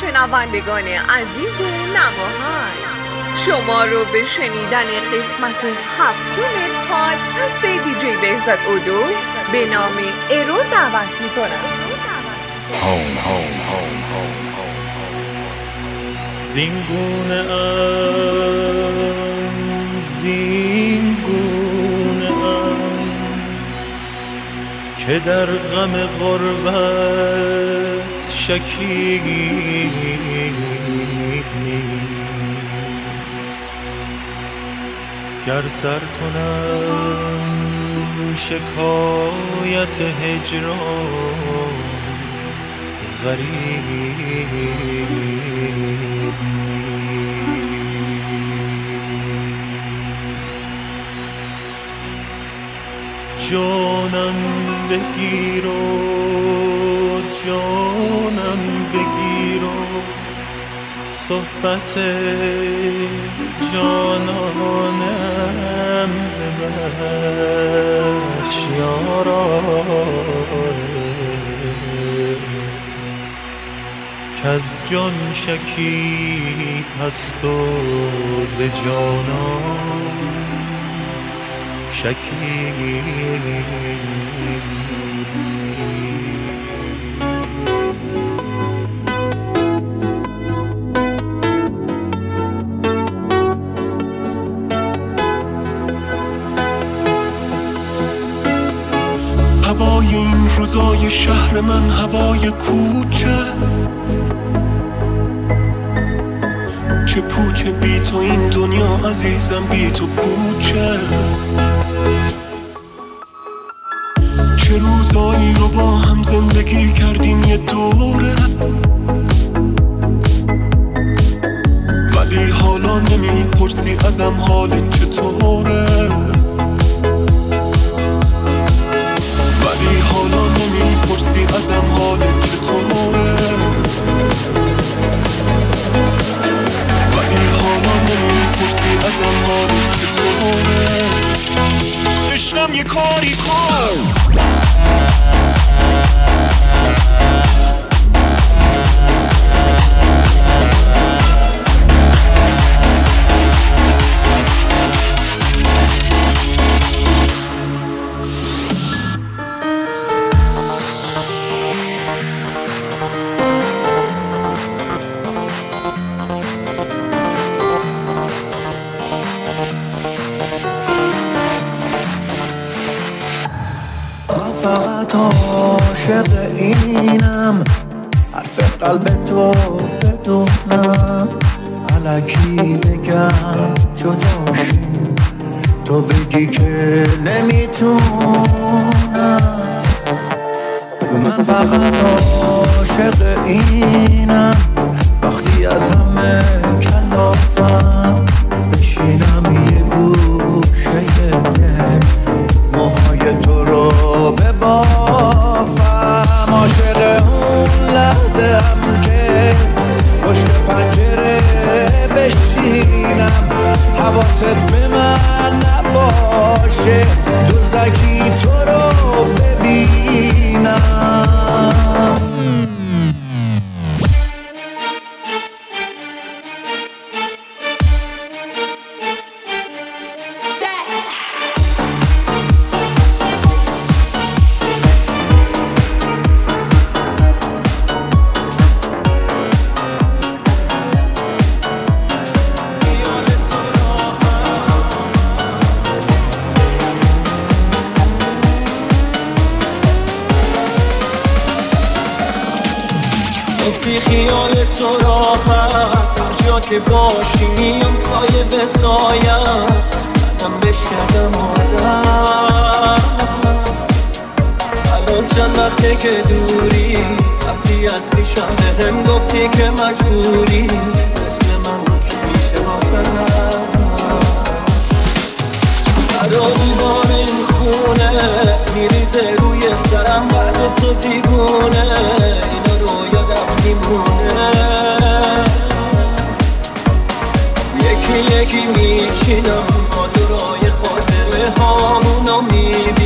شنوندگان عزیز نماهن شما رو به شنیدن قسمت هفتم پادکست دیجی بهزاد اودو به نام ارو دعوت می‌کنم. زینگونه ام زینگونه ام که در غم غربت شکیب نیست. گر سر کنم شکایت هجران غریب جانم بگیر و جانم بگیر و صحبت جانانم ببخش یارا. از جان شکیب هست و ز جانان شکیب. روزای شهر من هوای کوچه. چه پوچه بی تو این دنیا عزیزم بی تو پوچه. چه روزایی رو با هم زندگی کردیم یه دوره. ولی حالا نمی‌پرسی ازم حالت چطوره. نمی‌پرسی ازم حالت چطوره ازم حالت چطوره عشقم یه کاری کن. I'm برا دیوان این خونه میریزه روی سرم بعد تو دیگونه اینا رو یادم میمونه. یکی یکی میچینم ماجرای خاطره هامونو می‌بینم.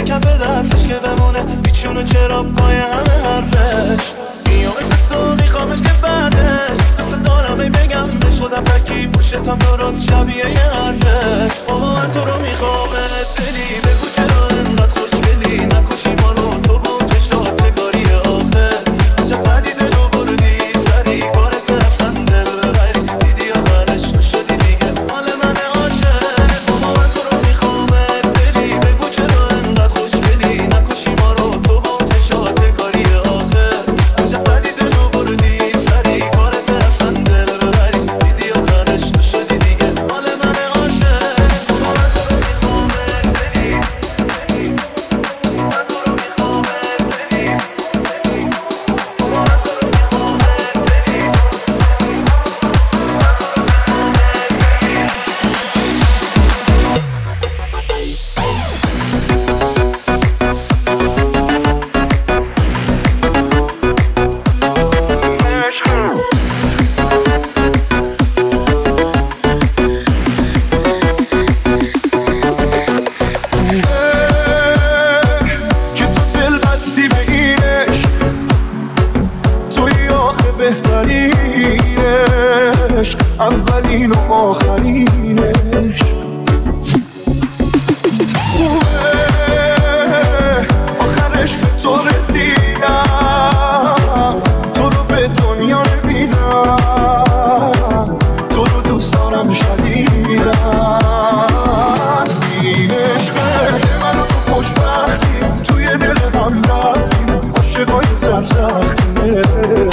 مثل کف دستش که بمونه؟ بیچونه چرا پای همه حرفش؟ میامش تو میخوامش که بعدش دوست دارم ای بگم بشدم فکی پوشتم درست شبیه یه هرتش بابا من تو رو می‌خوام دلی بگو چرا انقدر خوشگلی نکن. Yeah.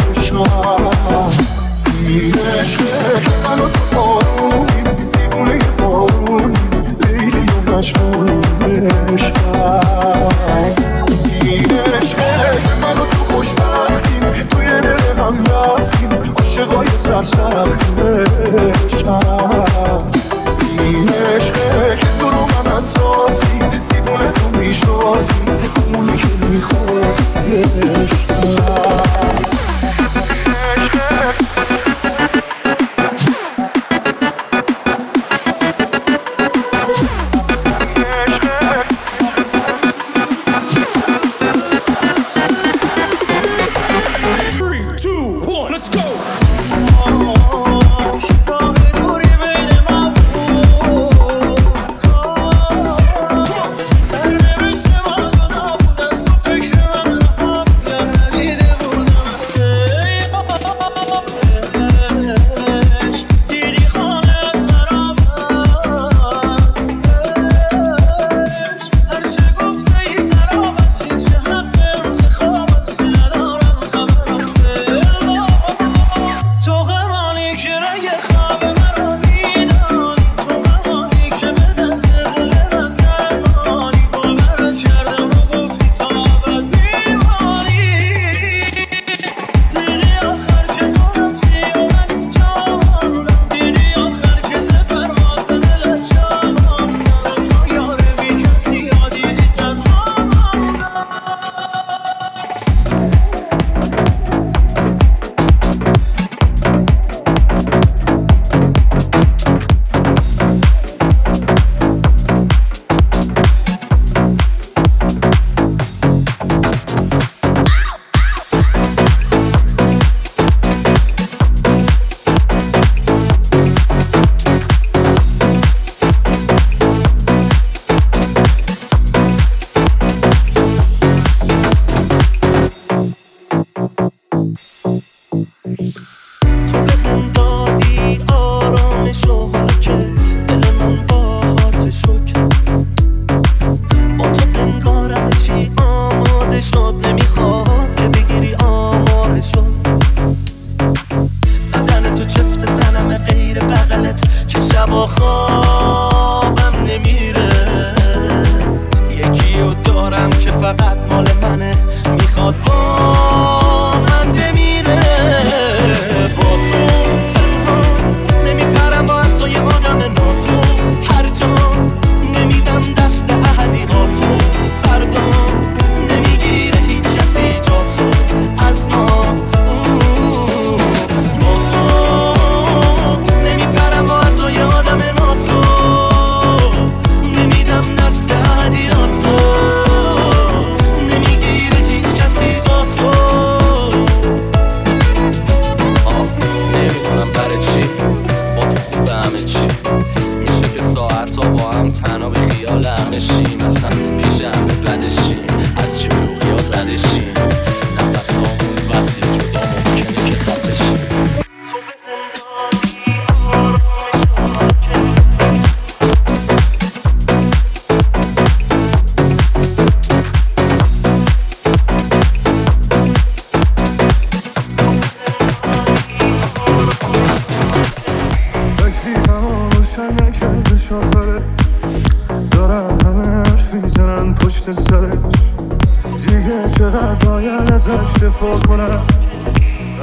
دفاع کنم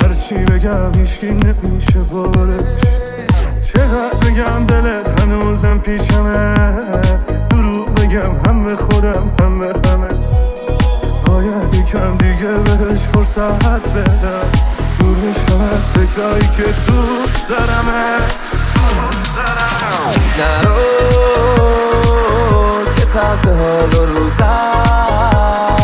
هرچی بگم هیچکی نمیشه باورش چقدر بگم دلت هنوزم پیشمه دروغ بگم هم به خودم هم به همه. باید یکم دیگه بهش فرصت بدم. دور بشم از فکرایی که دوست دارمه. نرو که تلخ حال و روزم.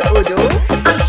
دیجی بهزاد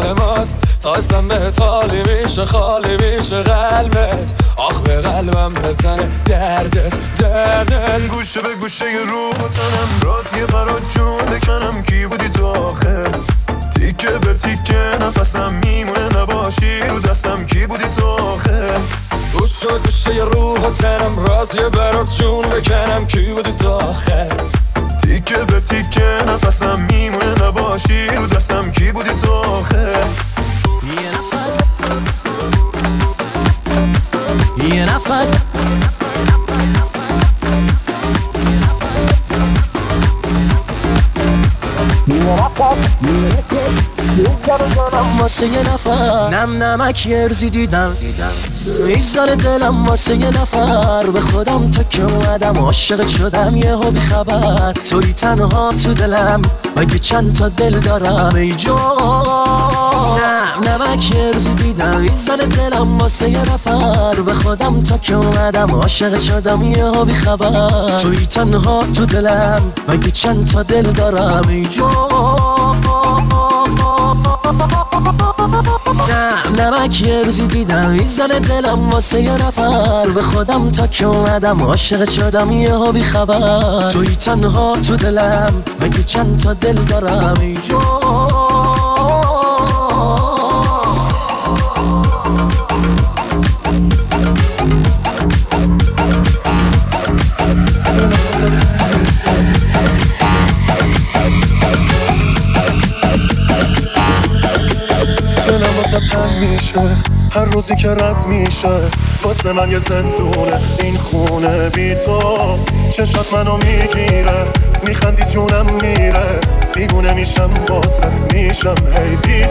مال ماست. تا اسم به تالی میشه خالی میشه قلبت. آخ به قلبم بزنه دردت دردن گوشه به گوشه رو تنم. راز یه برات جون بکنم. کی بودی تو آخر تیکه به تیکه نفسم میمونه. نباشی رو دستم. کی بودی تو آخر گوش و گوشه روح و تنم. راز یه برات جون بکنم. کی بودی تا آخر تیکه به تیکه نفسم میمونه نباشی رو دستم. کی بودی تو آخر یه نفر. واسه یه نفر نم نمک ارزی دیدم. میزان دلم واسه یه نفر. به خودم تا که اومدم عاشق شدم یه بی خبر. توی تنها تو دلم مگه چند تا دل دارم. ای نم نمک ارزی دیدم. میزان دلم واسه یه نفر. به خودم تا که اومدم عاشق شدم یه بی خبر. توی تنها تو دلم مگه چند تا دل دارم. ای نه نمک یه روزی دیدم می‌زنه دلم واسه یه نفر. به خودم تا که اومدم عاشق شدم یه ها بی خبر. توی تنها تو دلم مگه چند تا دل دارم؟ ای میشه هر روزی که رد میشه واسه من یه زندونه. این خونه بی تو. چشات منو می‌گیره. میخندی جونم میره. دیگونه میشم واسه میشم. هی بی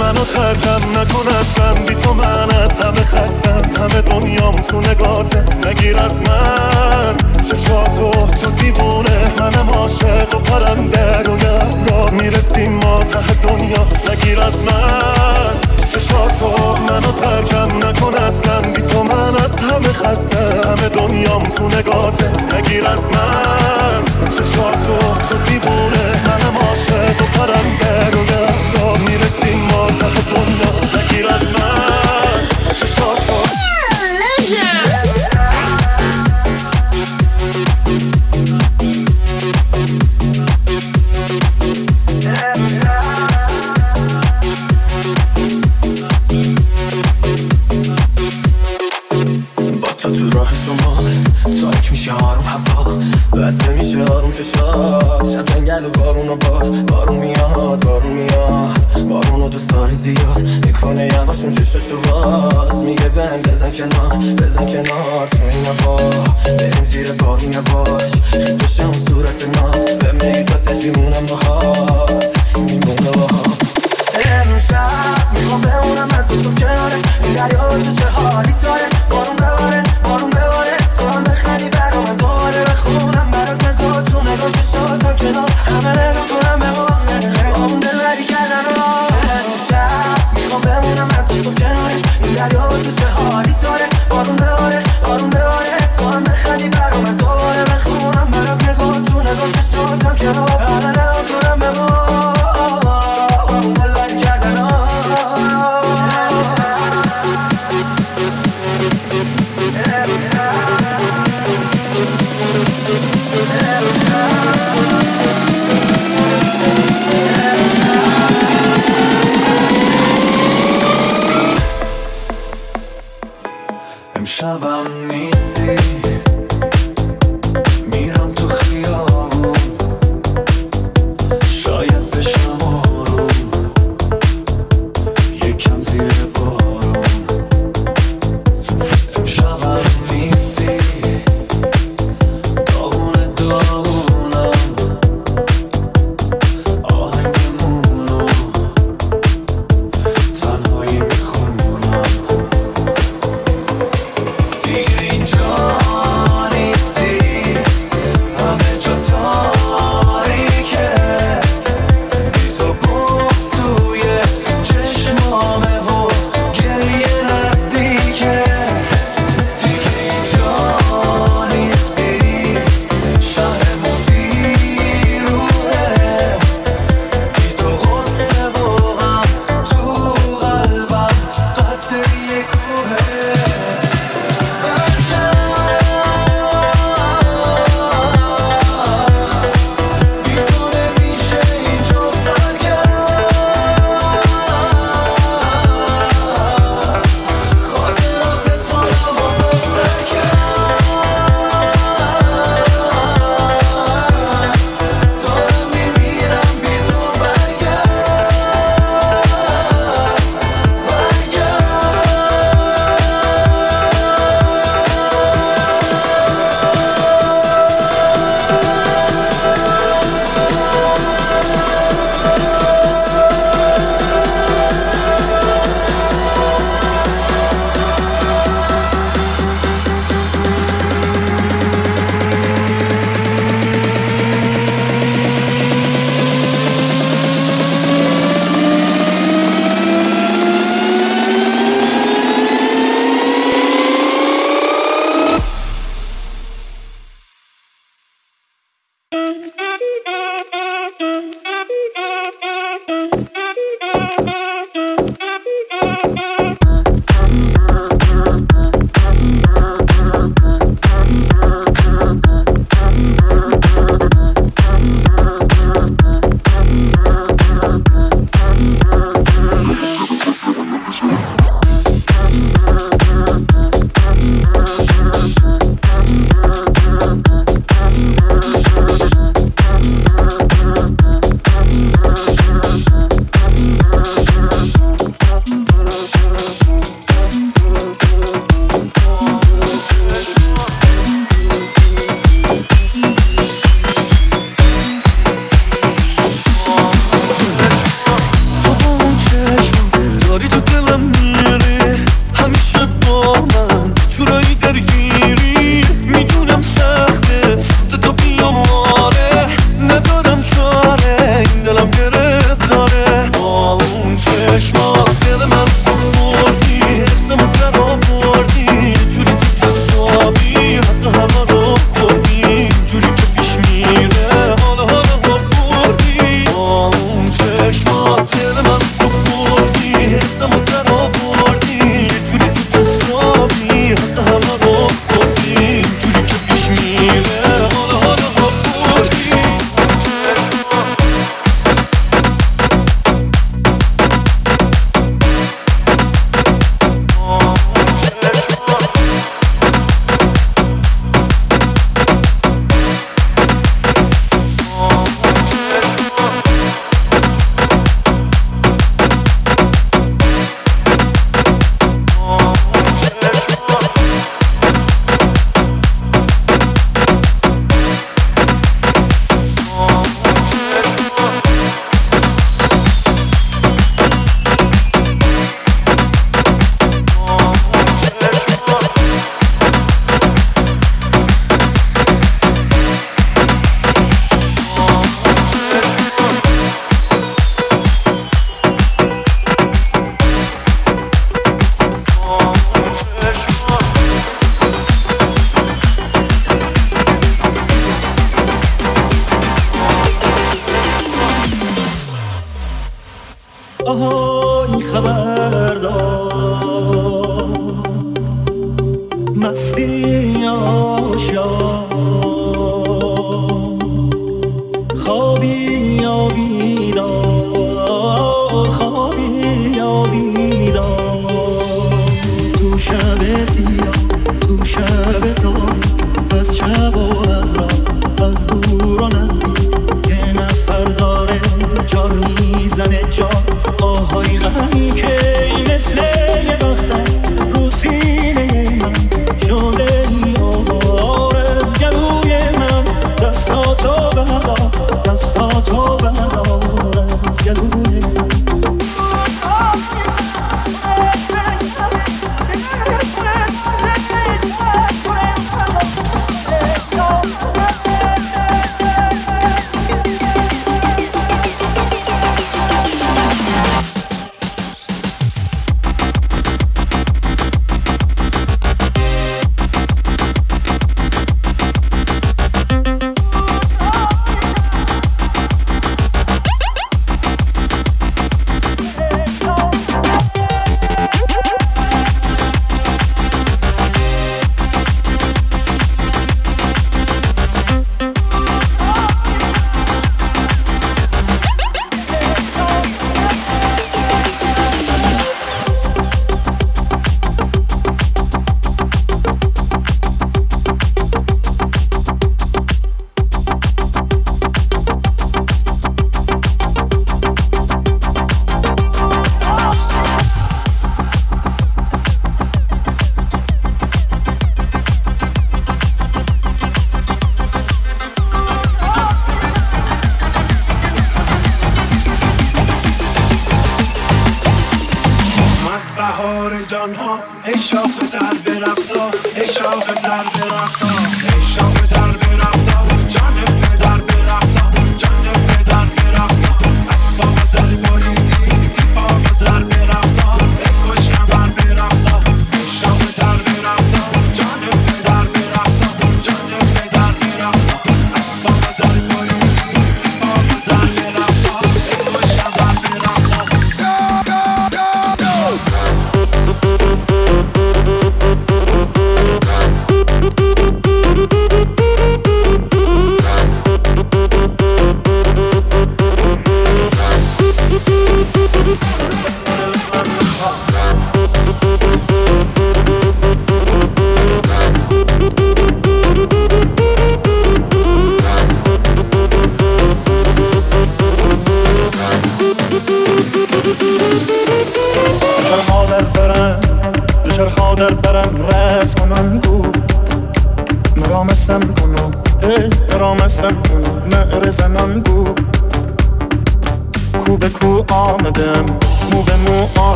منو ترکم نکن اصلا. بی تو من از همه خستم. همه دنیام تو نگاته نگیر از من. چشاتو تو دیوونه. منم عاشق و پرنده روی را می‌رسیم ما ته دنیا. نگیر از من. چشاتو منو ترکم نکن اصلا. بی تو من از همه خسته. همه دنیام تو نگاته نگیر از من. چشاتو تو دیوونه. منم عاشق و پرنده روی را می‌رسیم ما ته دنیا. نگیر از من. چشاتو بسته میشه آروم چشات شب جنگل و بارون و باد. بارون میاد بارون میاد. بارون و دوست داری زیاد. می‌کنه یواشون چشاشو باز. میگه بند بزن کنار بزن کنار. تو این هوا بریم زیر بارون یواش. خیز اون صورت ناز. به میگه میمونم باهات. میمونه باهات امشب می‌خوام بمونم من تو کناره. این دریا تو چه حالی داره؟ بارون بباره بارون بباره تو بخری برا من دوباره بخونم برات نگاه تو نگاه چشاتم کنار. همه نگاه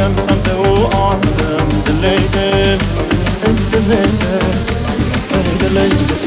them something, oh, all of them deleted, deleted, deleted.